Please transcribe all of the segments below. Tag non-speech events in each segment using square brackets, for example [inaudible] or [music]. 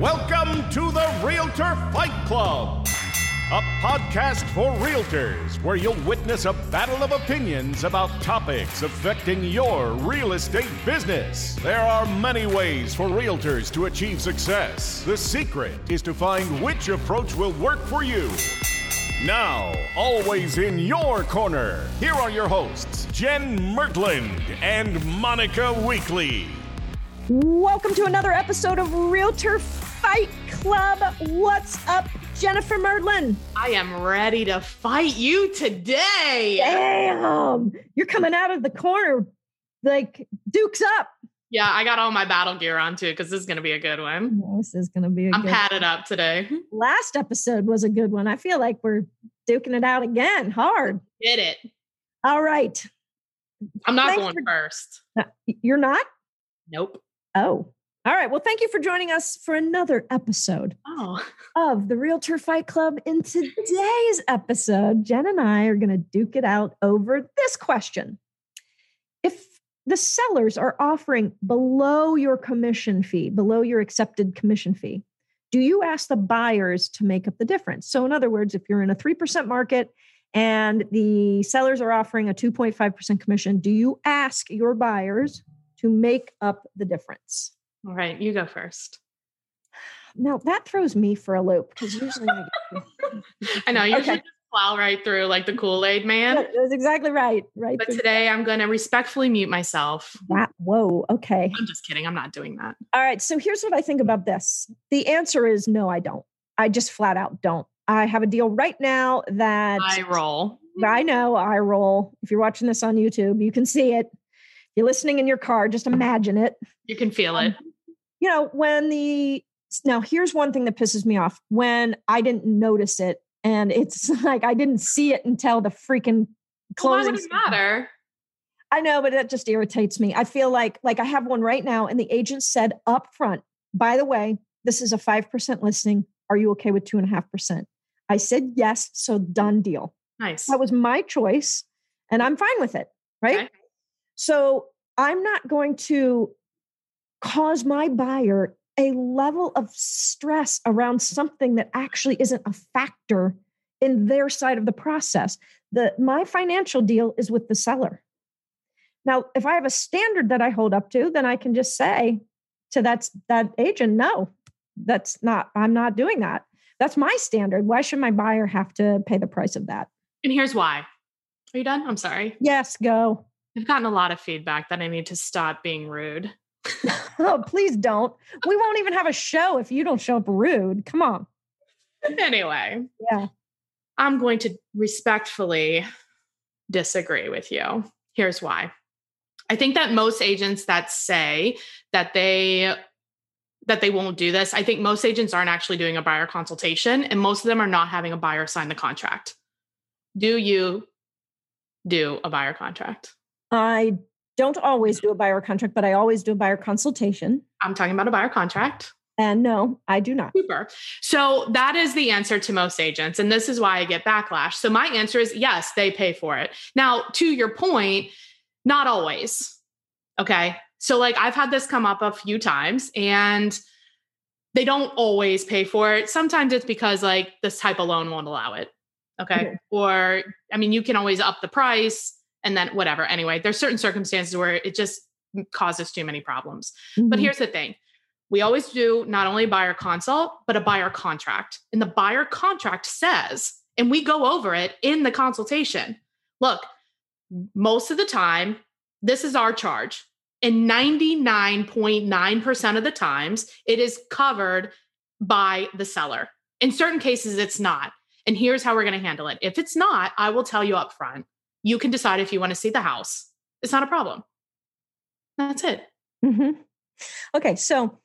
Welcome to the Realtor Fight Club, a podcast for realtors where you'll witness a battle of opinions about topics affecting your real estate business. There are many ways for realtors to achieve success. The secret is to find which approach will work for you. Now, always in your corner, here are your hosts, Jen Mertland and Monica Weekly. Welcome to another episode of Realtor Fight Club. What's up, Jennifer Merlin? I am ready to fight you today. Damn, you're coming out of the corner like Duke's up. Yeah, I got all my battle gear on too because this is going to be a good one. This is going to be. i I'm padded up today. [laughs] Last episode was a good one. I feel like we're duking it out again, hard. Get it. All right. I'm not Thanks going for, first. Uh, you're not. Nope. Oh, all right. Well, thank you for joining us for another episode oh. of the Realtor Fight Club. In today's episode, Jen and I are going to duke it out over this question. If the sellers are offering below your commission fee, below your accepted commission fee, do you ask the buyers to make up the difference? So, in other words, if you're in a 3% market and the sellers are offering a 2.5% commission, do you ask your buyers to make up the difference. All right, you go first. Now that throws me for a loop because usually I, [laughs] I know [laughs] you okay. plow right through like the Kool Aid man. That's exactly right. Right. But today I'm going to respectfully mute myself. That, whoa. Okay. I'm just kidding. I'm not doing that. All right. So here's what I think about this. The answer is no, I don't. I just flat out don't. I have a deal right now that I roll. I know I roll. If you're watching this on YouTube, you can see it you're listening in your car, just imagine it. You can feel it. Um, you know, when the now here's one thing that pisses me off when I didn't notice it and it's [laughs] like I didn't see it until the freaking closing. Well, why would it matter? I know, but that just irritates me. I feel like like I have one right now, and the agent said up front, by the way, this is a five percent listing. Are you okay with two and a half percent? I said yes, so done deal. Nice. That was my choice, and I'm fine with it. Right. Okay. So I'm not going to cause my buyer a level of stress around something that actually isn't a factor in their side of the process. The my financial deal is with the seller. Now, if I have a standard that I hold up to, then I can just say to that that agent, no, that's not I'm not doing that. That's my standard. Why should my buyer have to pay the price of that? And here's why. Are you done? I'm sorry. Yes, go. I've gotten a lot of feedback that I need to stop being rude. [laughs] oh, please don't. We won't even have a show if you don't show up rude. Come on. Anyway. Yeah. I'm going to respectfully disagree with you. Here's why. I think that most agents that say that they that they won't do this, I think most agents aren't actually doing a buyer consultation and most of them are not having a buyer sign the contract. Do you do a buyer contract? I don't always do a buyer contract, but I always do a buyer consultation. I'm talking about a buyer contract. And no, I do not. Super. So that is the answer to most agents. And this is why I get backlash. So my answer is yes, they pay for it. Now, to your point, not always. Okay. So, like, I've had this come up a few times and they don't always pay for it. Sometimes it's because, like, this type of loan won't allow it. Okay. okay. Or, I mean, you can always up the price and then whatever. Anyway, there's certain circumstances where it just causes too many problems. Mm-hmm. But here's the thing. We always do not only buyer consult, but a buyer contract. And the buyer contract says, and we go over it in the consultation. Look, most of the time, this is our charge. And 99.9% of the times, it is covered by the seller. In certain cases, it's not. And here's how we're going to handle it. If it's not, I will tell you up front you can decide if you want to see the house. It's not a problem. That's it. Mm-hmm. Okay, so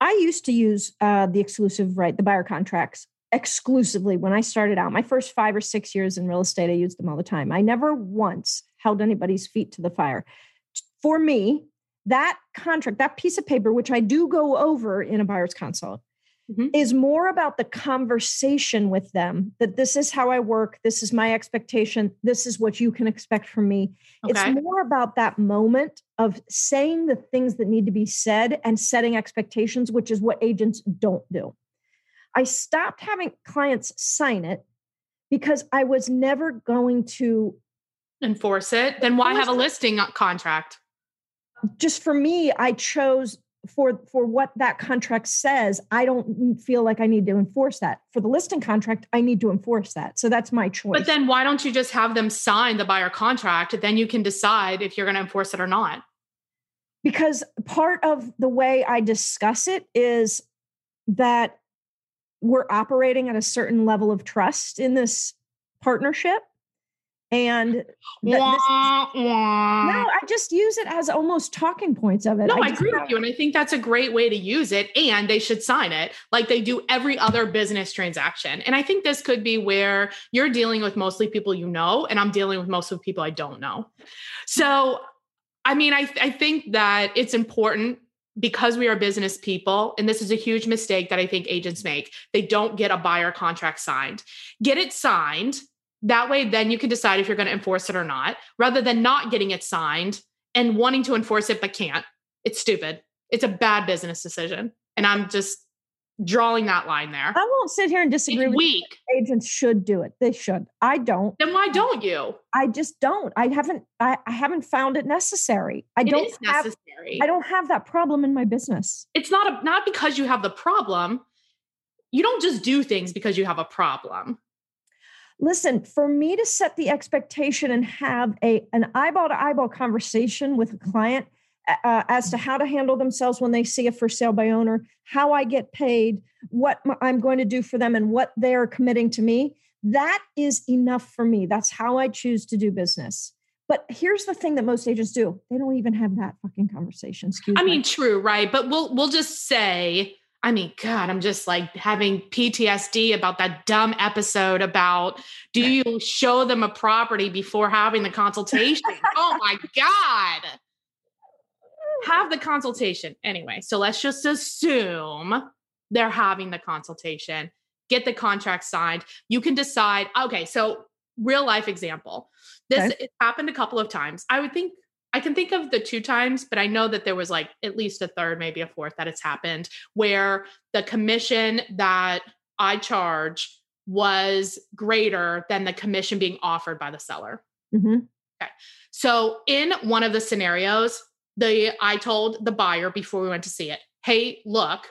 I used to use uh, the exclusive right, the buyer contracts exclusively when I started out. My first five or six years in real estate, I used them all the time. I never once held anybody's feet to the fire. For me, that contract, that piece of paper, which I do go over in a buyer's consult, mm-hmm. is more about the conversation with them that this is how I work, this is my expectation, this is what you can expect from me. Okay. It's more about that moment of saying the things that need to be said and setting expectations, which is what agents don't do. I stopped having clients sign it because I was never going to enforce it. Then why have a listing contract? Just for me, I chose for for what that contract says i don't feel like i need to enforce that. For the listing contract i need to enforce that. So that's my choice. But then why don't you just have them sign the buyer contract? Then you can decide if you're going to enforce it or not. Because part of the way i discuss it is that we're operating at a certain level of trust in this partnership and th- wah, is, wah. no, I just use it as almost talking points of it. No, I, I agree with you. And I think that's a great way to use it. And they should sign it like they do every other business transaction. And I think this could be where you're dealing with mostly people you know, and I'm dealing with most of people I don't know. So, I mean, I, I think that it's important because we are business people, and this is a huge mistake that I think agents make, they don't get a buyer contract signed. Get it signed that way, then you can decide if you're going to enforce it or not, rather than not getting it signed and wanting to enforce it but can't. It's stupid. It's a bad business decision. And I'm just drawing that line there. I won't sit here and disagree it's with weak. You. Agents should do it. They should. I don't. Then why don't you? I just don't. I haven't I, I haven't found it necessary. I it don't have, necessary. I don't have that problem in my business. It's not a, not because you have the problem. You don't just do things because you have a problem listen for me to set the expectation and have a an eyeball to eyeball conversation with a client uh, as to how to handle themselves when they see a for sale by owner how i get paid what i'm going to do for them and what they're committing to me that is enough for me. That's how i choose to do business. But here's the thing that most agents do. They don't even have that fucking conversation. Excuse i mean true right? But we'll we'll just say I mean, God, I'm just like having PTSD about that dumb episode about do eh. you show them a property before having the consultation? oh my God. Have the consultation. Anyway, so let's just assume they're having the consultation, get the contract signed. You can decide, okay, so real life example. This okay. happened a couple of times. I would think I can think of the two times, but I know that there was like at least a third, maybe a fourth that it's happened where the commission that I charge was greater than the commission being offered by the seller. Mm-hmm. Okay. So in one of the scenarios, the I told the buyer before we went to see it, hey, look,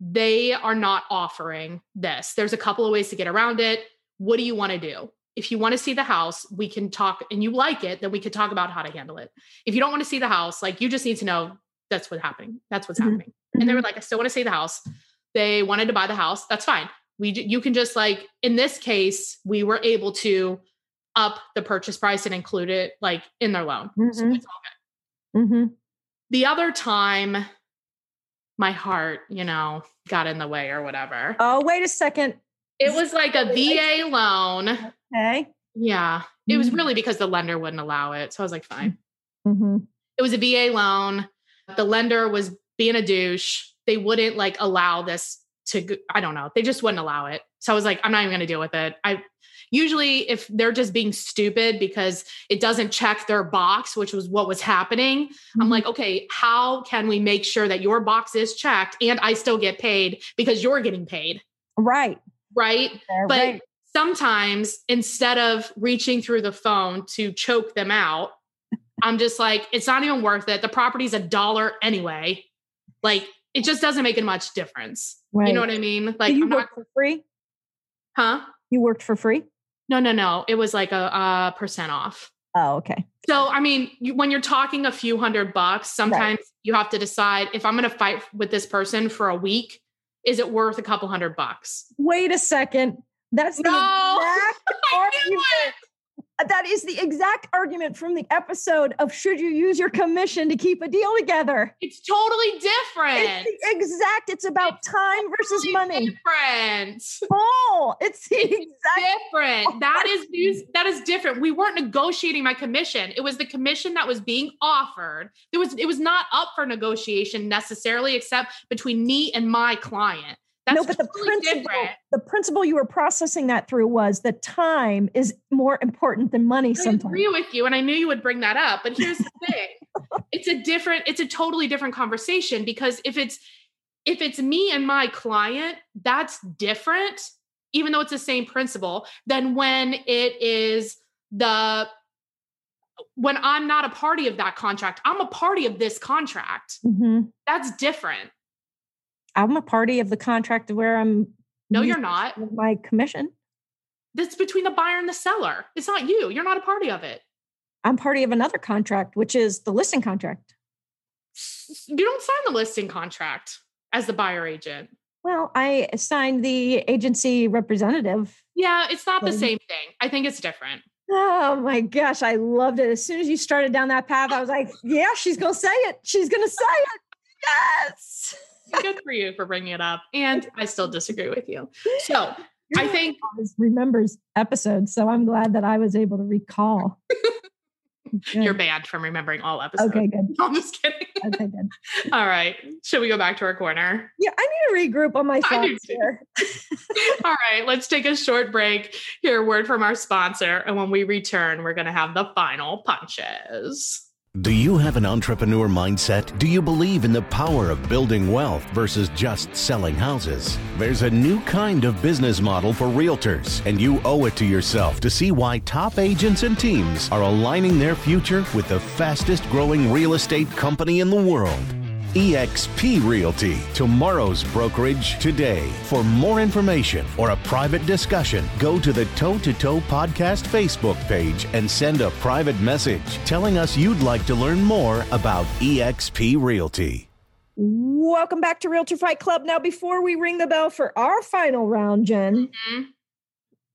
they are not offering this. There's a couple of ways to get around it. What do you want to do? If you want to see the house, we can talk and you like it, then we could talk about how to handle it. If you don't want to see the house, like you just need to know that's what's happening. That's what's mm-hmm. happening. And they were mm-hmm. like, I still want to see the house. They wanted to buy the house. That's fine. We, you can just like, in this case, we were able to up the purchase price and include it like in their loan. Mm-hmm. So it's all good. Mm-hmm. The other time, my heart, you know, got in the way or whatever. Oh, wait a second. It was like a VA loan. Okay. Yeah. It mm-hmm. was really because the lender wouldn't allow it. So I was like, fine. Mm-hmm. It was a VA loan. The lender was being a douche. They wouldn't like allow this to, I don't know. They just wouldn't allow it. So I was like, I'm not even going to deal with it. I usually, if they're just being stupid because it doesn't check their box, which was what was happening, mm-hmm. I'm like, okay, how can we make sure that your box is checked and I still get paid because you're getting paid? Right right? but right. Sometimes instead of reaching through the phone to choke them out, I'm just like, it's not even worth it. The property's a dollar anyway. Like it just doesn't make a much difference. Right. You know what I mean? Like you I'm worked not, for free? Huh? You worked for free? No, no, no. It was like a, a percent off. Oh, okay. So, I mean, you, when you're talking a few hundred bucks, sometimes right. you have to decide if I'm going to fight with this person for a week, is it worth a couple hundred bucks? Wait a second. That's the no, [laughs] exact argument. Uh, that is the exact argument from the episode of should you use your commission to keep a deal together? It's totally different. It's exact. It's about it's time versus money. Different. Oh, it's the it's exact different. [laughs] That is that is different. We weren't negotiating my commission. It was the commission that was being offered. It was it was not up for negotiation necessarily, except between me and my client. That's no, but totally the principle, different. the principle you were processing that through was that time is more important than money. I Sometimes agree with you, and I knew you would bring that up. But here's the [laughs] thing: it's a different, it's a totally different conversation because if it's if it's me and my client, that's different, even though it's the same principle, than when it is the when I'm not a party of that contract. I'm a party of this contract. Mhm. That's different. I'm a party of the contract where I'm. No, you're not. My commission. That's between the buyer and the seller. It's not you. You're not a party of it. I'm party of another contract, which is the listing contract. You don't sign the listing contract as the buyer agent. Well, I signed the agency representative. Yeah, it's not the same thing. I think it's different. Oh my gosh, I loved it. As soon as you started down that path, I was like, yeah, she's going to say it. She's going to say it. Yes. [laughs] Good for you for bringing it up. And I still disagree with you. [laughs] So I think always remembers episodes, so I'm glad that I was able to recall. [laughs] You're banned from remembering all episodes. okay. Good. I'm just kidding. Okay, good. All right. Should we go back to our corner? Yeah, I need to regroup on my thoughts here. All right. Let's take a short break, hear a word from our sponsor. And when we return, we're going to have the final punches. Do you have an entrepreneur mindset? Do you believe in the power of building wealth versus just selling houses? There's a new kind of business model for realtors, and you owe it to yourself to see why top agents and teams are aligning their future with the fastest growing real estate company in the world. eXp Realty, tomorrow's brokerage today. For more information or a private discussion, go to the Toe to Toe Podcast Facebook page and send a private message telling us you'd like to learn more about eXp Realty. Welcome back to Realtor Fight Club. Now, before we ring the bell for our final round, Jen, Mhm.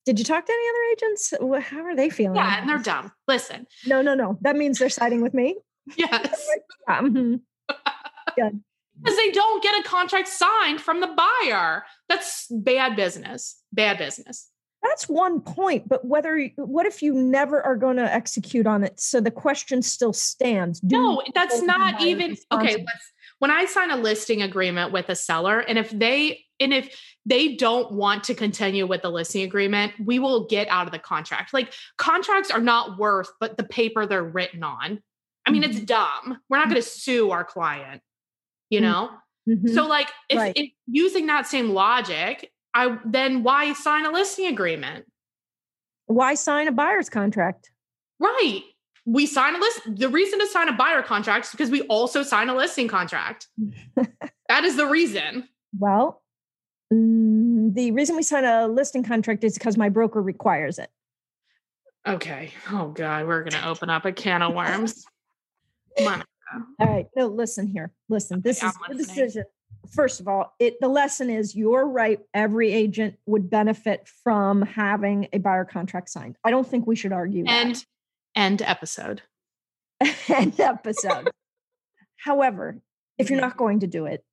did you talk to any other agents? How are they feeling? Yeah, and they're dumb. Listen. No, no, no. That means they're siding with me. [laughs] Yes. [laughs] Yeah, Because they don't get a contract signed from the buyer. That's bad business. Bad business. That's one point, but whether what if you never are going to execute on it? So the question still stands. Do No, that's not even okay. Let's, when I sign a listing agreement with a seller, and if they and if they don't want to continue with the listing agreement, we will get out of the contract. Like contracts are not worth but the paper they're written on. I mean, Mm-hmm. it's dumb. We're not going to sue our client, you Mhm. know. Mhm. So, like, if, Right. if using that same logic, I then why sign a listing agreement? why sign a buyer's contract? Right. We sign a list. The reason to sign a buyer contract is because we also sign a listing contract. [laughs] that is the reason. Well, mm, the reason we sign a listing contract is because my broker requires it. Okay. Oh God, we're gonna open up a can of [laughs] worms. Come on. All right. No, listen here. Listen, this is listening. decision. First of all, it the lesson is you're right. Every agent would benefit from having a buyer contract signed. I don't think we should argue that. End episode. [laughs] end episode. [laughs] However, if you're Mhm. not going to do it,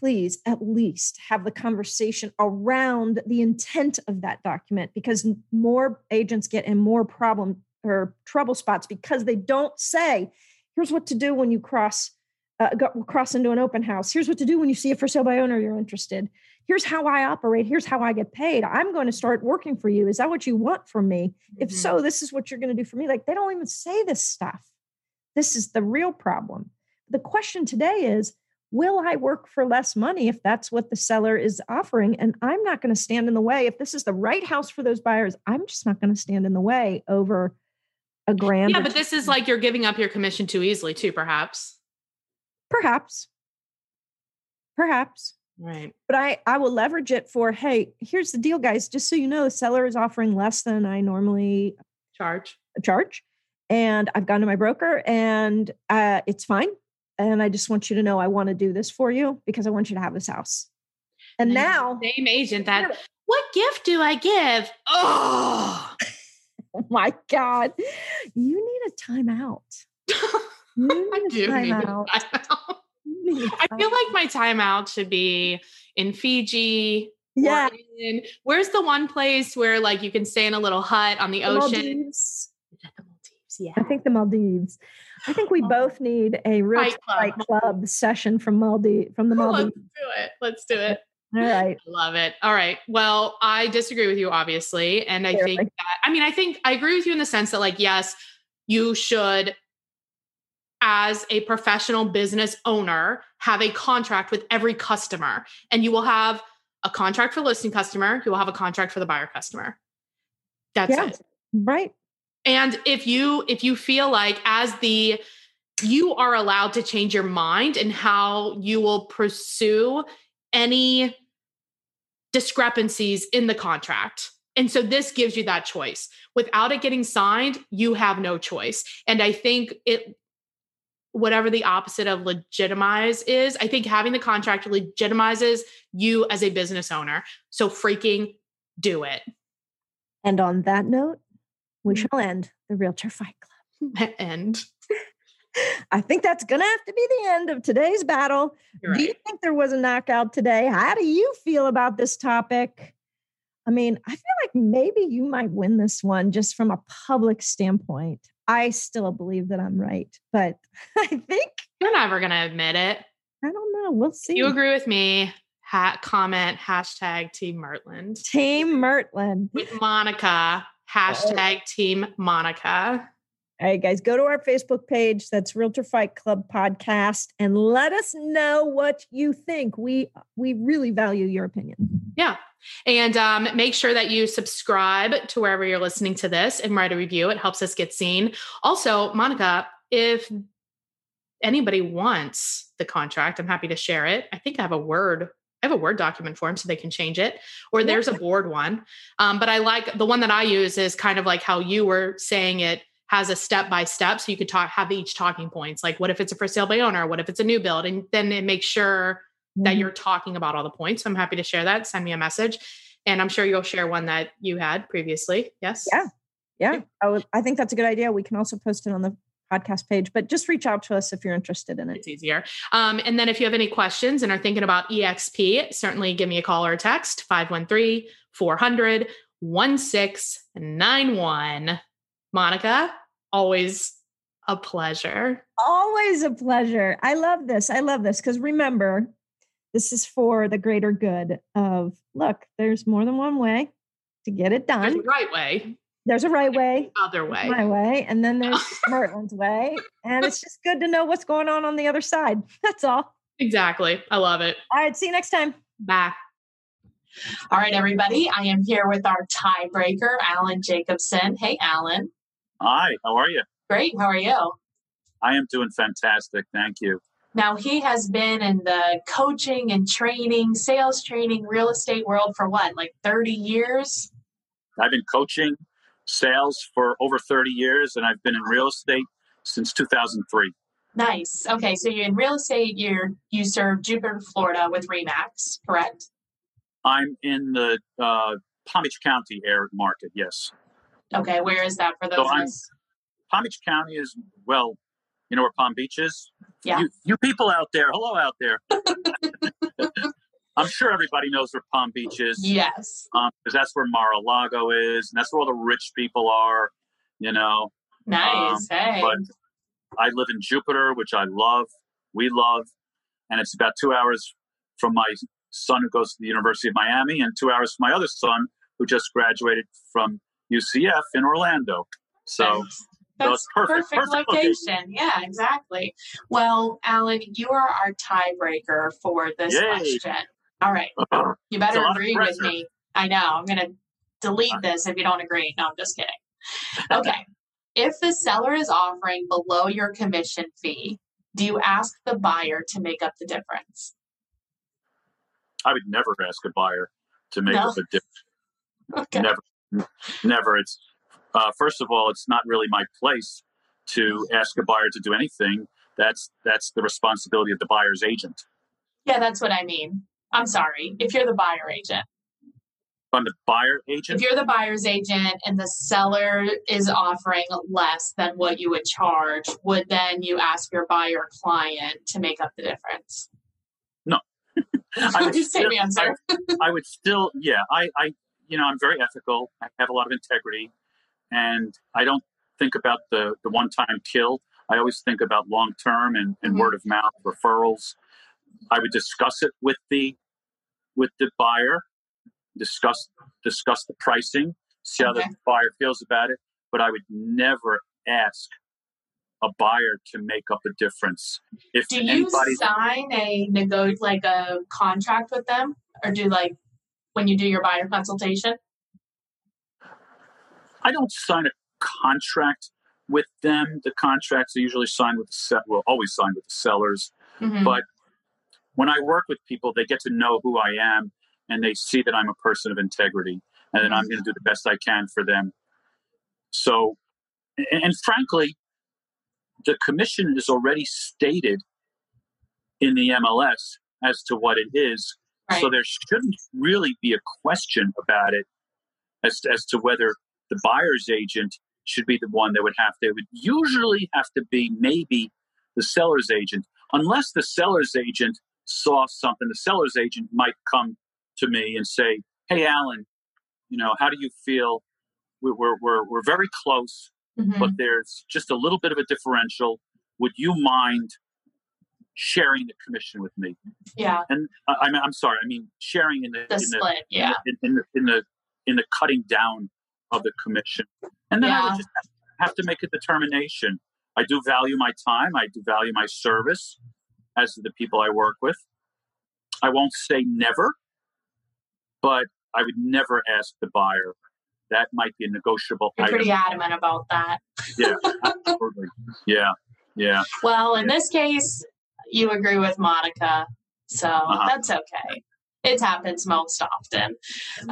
please at least have the conversation around the intent of that document because more agents get in more problem or trouble spots because they don't say, here's what to do when you cross uh, go, cross into an open house. Here's what to do when you see a for sale by owner you're interested. Here's how I operate. Here's how I get paid. I'm going to start working for you. Is that what you want from me? If Mhm. so, this is what you're going to do for me. Like they don't even say this stuff. This is the real problem. The question today is Will I work for less money if that's what the seller is offering? And I'm not going to stand in the way. If this is the right house for those buyers, I'm just not going to stand in the way over a grand. Yeah, but this is like you're giving up your commission too easily, too, perhaps. perhaps, perhaps. Right. But I, I will leverage it for hey, here's the deal, guys. Just so you know, the seller is offering less than I normally Charge. charge and i've gone to my broker and uh, it's fine and i just want you to know i want to do this for you because i want you to have this house and then now same agent that what gift do I give? Oh oh my god you need a timeout [laughs] I do need a timeout need a [laughs] I feel like my timeout should be in Fiji. yeah in- where's the one place where like you can stay in a little hut on the, the ocean? Maldives. The Maldives? Yeah. i think the maldives i think we Oh. both need a real Fight Club. fight club session from maldives from the [laughs] Oh, maldives Let's do it. Let's do it. All right. Love it. All right. Well, I disagree with you, obviously. And I think that, I mean, I think I agree with you in the sense that, like, yes, you should, as a professional business owner, have a contract with every customer. And you will have a contract for listing customer, you will have a contract for the buyer customer. That's yeah, it. Right. And if you if you feel like as the you are allowed to change your mind and how you will pursue any discrepancies in the contract. And so this gives you that choice. Without it getting signed, you have no choice. And I think it, whatever the opposite of legitimize is, I think having the contract legitimizes you as a business owner. So freaking do it. And on that note, we mm. shall end the Realtor Fight Club. [laughs] end. [laughs] I think that's going to have to be the end of today's battle. Right. Do you think there was a knockout today? How do you feel about this topic? I mean, I feel like maybe you might win this one just from a public standpoint. I still believe that I'm right, but [laughs] I think you're never going to admit it. I don't know. We'll see. You agree with me? Hat comment hashtag Team Mertland. Team Mertland with Monica. Oh. Hashtag Team Monica. All right, guys, go to our Facebook page. That's Realtor Fight Club podcast, and let us know what you think. We we really value your opinion. Yeah, and um, make sure that you subscribe to wherever you're listening to this and write a review. It helps us get seen. Also, Monica, if anybody wants the contract, I'm happy to share it. I think I have a word I have a Word document for them so they can change it, or there's a board one. Um, but I like the one that I use is kind of like how you were saying it has a step by step so you could talk have each talking points. Like what if it's a for sale by owner? What if it's a new build? And then it makes sure mm-hmm. that you're talking about all the points. So i'm happy to share that. Send me a message and i'm sure you'll share one that you had previously. Yes? Yeah. Yeah. I, would, I think that's a good idea. We can also post it on the podcast page but just reach out to us if you're interested in it. It's easier. Um, and then if you have any questions and are thinking about exp certainly give me a call or a text 513 400 1691 Monica, always a pleasure. Always a pleasure. I love this. I love this because remember, this is for the greater good of look, there's more than one way to get it done. There's a right way. There's a right way. Other way. My way. And then there's [laughs] Mertland's way. And it's just good to know what's going on on the other side. That's all. Exactly. I love it. All right. See you next time. Bye. All right, everybody. I am here with our tiebreaker, Alan Jacobson. Hey, Alan. Hi, how are you? Great. How are you? I am doing fantastic. Thank you. Now, he has been in the coaching and training, sales training, real estate world for what, like 30 years? I've been coaching sales for over 30 years, and I've been in real estate since 2003. Nice. Okay, so you're in real estate. You're you serve Jupiter, Florida, with Remax, correct? I'm in the uh, Palm Beach County air market. Yes. Okay, where is that for those? So Palm Beach County is well, you know where Palm Beach is. Yeah. You, you people out there, hello out there. [laughs] [laughs] I'm sure everybody knows where Palm Beach is. Yes. Because um, that's where Mar-a-Lago is, and that's where all the rich people are. You know. Nice. Um, hey. But I live in Jupiter, which I love. We love, and it's about two hours from my son who goes to the University of Miami, and two hours from my other son who just graduated from UCF in Orlando. So that's, perfect, perfect, perfect location. location. Yeah, exactly. Well, Alan, you are our tiebreaker for this Yay. question. All right. [laughs] Uh, you better agree with me. I know. I'm going to delete this if you don't agree. No, I'm just kidding. [laughs] Okay. if the seller is offering below your commission fee, do you ask the buyer to make up the difference? I would never ask a buyer to make no. up a difference. [laughs] Okay. Never never. It's uh, first of all, it's not really my place to ask a buyer to do anything. That's that's the responsibility of the buyer's agent. Yeah, that's what I mean. I'm sorry. If you're the buyer agent. I'm the buyer agent. If you're the buyer's agent and the seller is offering less than what you would charge, would then you ask your buyer client to make up the difference? No. [laughs] I would still, answer. I, I, would still, yeah. I, I you know, I'm very ethical. I have a lot of integrity, and I don't think about the the one time kill. I always think about long term and, and mm-hmm. word of mouth referrals. I would discuss it with the with the buyer, discuss discuss the pricing, see how the buyer feels about it. But I would never ask a buyer to make up a difference. If Do you anybody, sign a nego like a contract with them, or do like when you do your buyer consultation? I don't sign a contract with them. The contracts are usually signed with the se- well, always signed with the sellers. Mhm. But when I work with people, they get to know who I am and they see that I'm a person of integrity and that I'm going to do the best I can for them. So, and, and frankly, the commission is already stated in the MLS as to what it is. Right. So there shouldn't really be a question about it as to, as to whether the buyer's agent should be the one that would have to. It would usually have to be maybe the seller's agent, unless the seller's agent saw something. The seller's agent might come to me and say, "Hey, Alan, you know, how do you feel? We're we're we're, we're very close, Mhm. but there's just a little bit of a differential. Would you mind?" Sharing the commission with me, yeah, and I, I'm, I'm sorry. I mean sharing in the, the in the split. Yeah, in, in the in the in the cutting down of the commission, and then I would just have to make a determination. I do value my time. I do value my service, as the people I work with. I won't say never, but I would never ask the buyer. That might be a negotiable you're item. pretty adamant about that. Yeah, absolutely. Yeah, yeah. [laughs] Well, in this case, you agree with Monica, so Uh-huh. that's okay. It happens most often,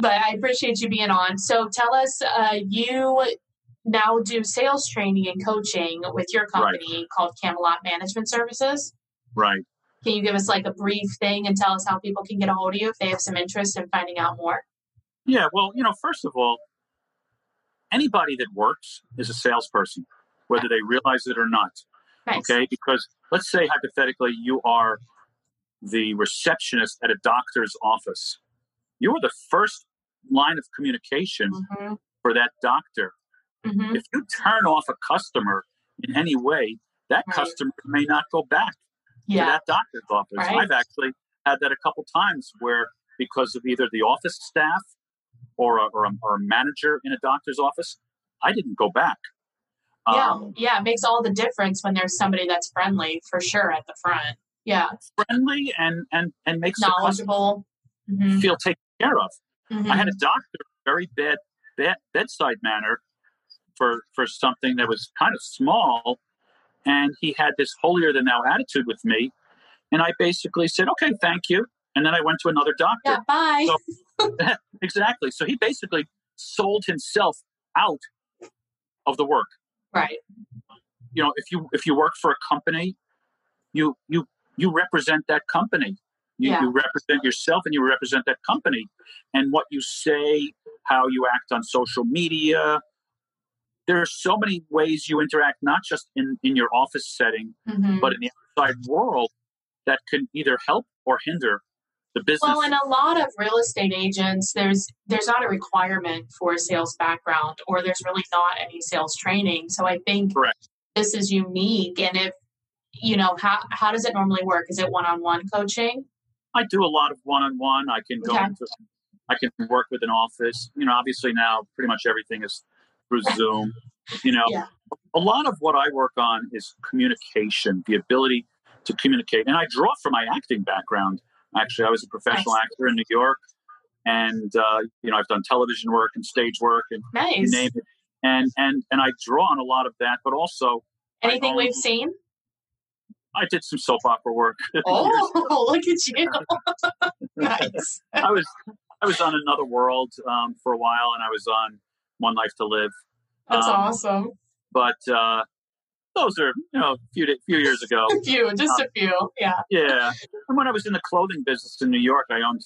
but I appreciate you being on. So tell us, uh, you now do sales training and coaching with your company called Camelot Management Services. Right. Can you give us like a brief thing and tell us how people can get a hold of you if they have some interest in finding out more? Yeah, well, you know, first of all, anybody that works is a salesperson, whether they realize it or not. Nice. Okay, because let's say hypothetically you are the receptionist at a doctor's office. You are the first line of communication hmm for that doctor. hmm If you turn off a customer in any way, that Right. customer may not go back to that doctor's office. Right. I've actually had that a couple times where because of either the office staff or a, or a, or a manager in a doctor's office, I didn't go back. Yeah. Um, yeah. It makes all the difference when there's somebody that's friendly for sure at the front. Yeah. friendly and and and makes Knowledgeable. hmm feel taken care of. hmm I had a doctor, very bad, bad bedside manner for for something that was kind of small, and he had this holier than thou attitude with me, and I basically said, "Okay, thank you," and then I went to another doctor. Yeah. Bye. So- [laughs] [laughs] exactly. So he basically sold himself out of the work. Right. You know, if you if you work for a company, you you you represent that company. You, Yeah. you represent yourself and you represent that company. And what you say, how you act on social media. There are so many ways you interact, not just in, in your office setting, hmm but in the outside world that can either help or hinder the business. Well, and a lot of real estate agents, there's there's not a requirement for a sales background, or there's really not any sales training. So I think Correct. this is unique. And if you know how how does it normally work? Is it one on one coaching? I do a lot of one-on-one. I can go Okay. into, I can work with an office. You know, obviously now pretty much everything is through [laughs] Zoom. You know, Yeah. a lot of what I work on is communication, the ability to communicate, and I draw from my acting background. Actually, I was a professional Nice. actor in New York, and uh, you know, I've done television work and stage work, and you name it. And and and I draw on a lot of that, but also Anything own- we've seen? I did some soap opera work. [laughs] Oh, [laughs] look at you! [laughs] nice. I was I was on Another World um, for a while, and I was on One Life to Live. That's Um, awesome. But uh, those are you know a few few years ago. [laughs] A few, just a few. Yeah. Yeah, and when I was in the clothing business in New York, I owned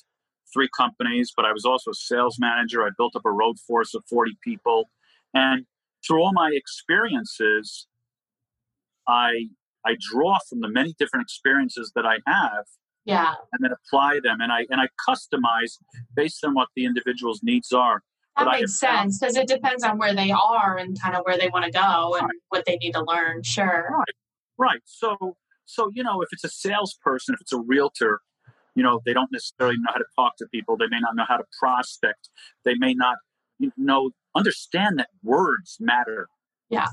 three companies, but I was also a sales manager. I built up a road force of forty people, and through all my experiences, I I draw from the many different experiences that I have Yeah. and then apply them and I and I customize based on what the individual's needs are. That But makes sense because it depends on where they are and kind of where they want to go and what they need to learn. Sure. Right. So so you know if it's a salesperson, if it's a realtor, you know, they don't necessarily know how to talk to people. They may not know how to prospect. They may not you know understand that words matter. Yeah.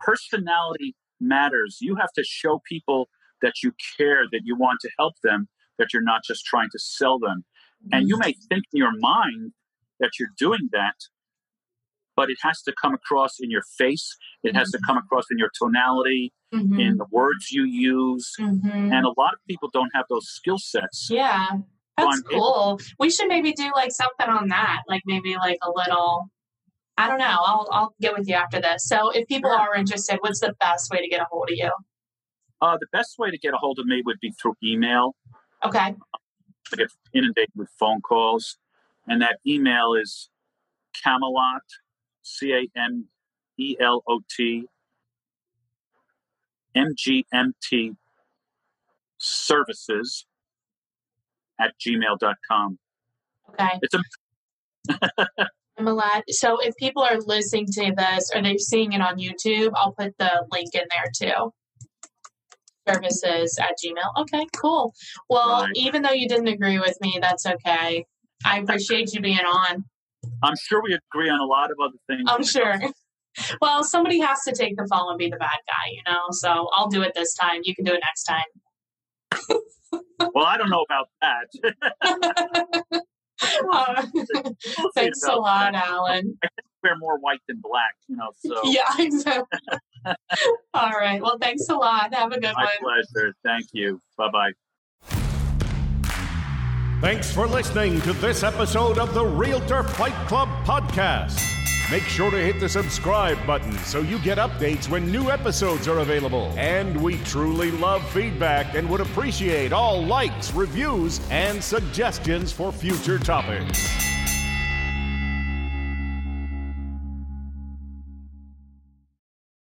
Personality matters. You have to show people that you care, that you want to help them, that you're not just trying to sell them. And you mm-hmm. may think in your mind that you're doing that, but it has to come across in your face. It has to come across in your tonality, mm-hmm. in the words you use. Mm-hmm. And a lot of people don't have those skill sets. Yeah. That's cool. we should maybe do like something on that, like maybe like a little. I don't know. I'll I'll get with you after this. So if people are interested, what's the best way to get a hold of you? Uh, the best way to get a hold of me would be through email. Okay. I get inundated with phone calls, and that email is Camelot, C A M E L O T, M G M T services at gmail.com. Okay. It's a [laughs] glad. So if people are listening to this or they're seeing it on YouTube, I'll put the link in there too. Services at Gmail. Okay, cool. Well, right. even though you didn't agree with me, that's okay. I appreciate you being on. I'm sure we agree on a lot of other things. I'm sure. Well, somebody has to take the fall and be the bad guy, you know? So I'll do it this time. You can do it next time. [laughs] well, I don't know about that. [laughs] uh, thanks a lot, that. Alan. I think we're more white than black, you know. So [laughs] yeah, exactly. All right. Well, thanks a lot. Have a good My one. My pleasure. Thank you. Bye bye. Thanks for listening to this episode of the Realtor Fight Club podcast. Make sure to hit the subscribe button so you get updates when new episodes are available. And we truly love feedback and would appreciate all likes, reviews, and suggestions for future topics.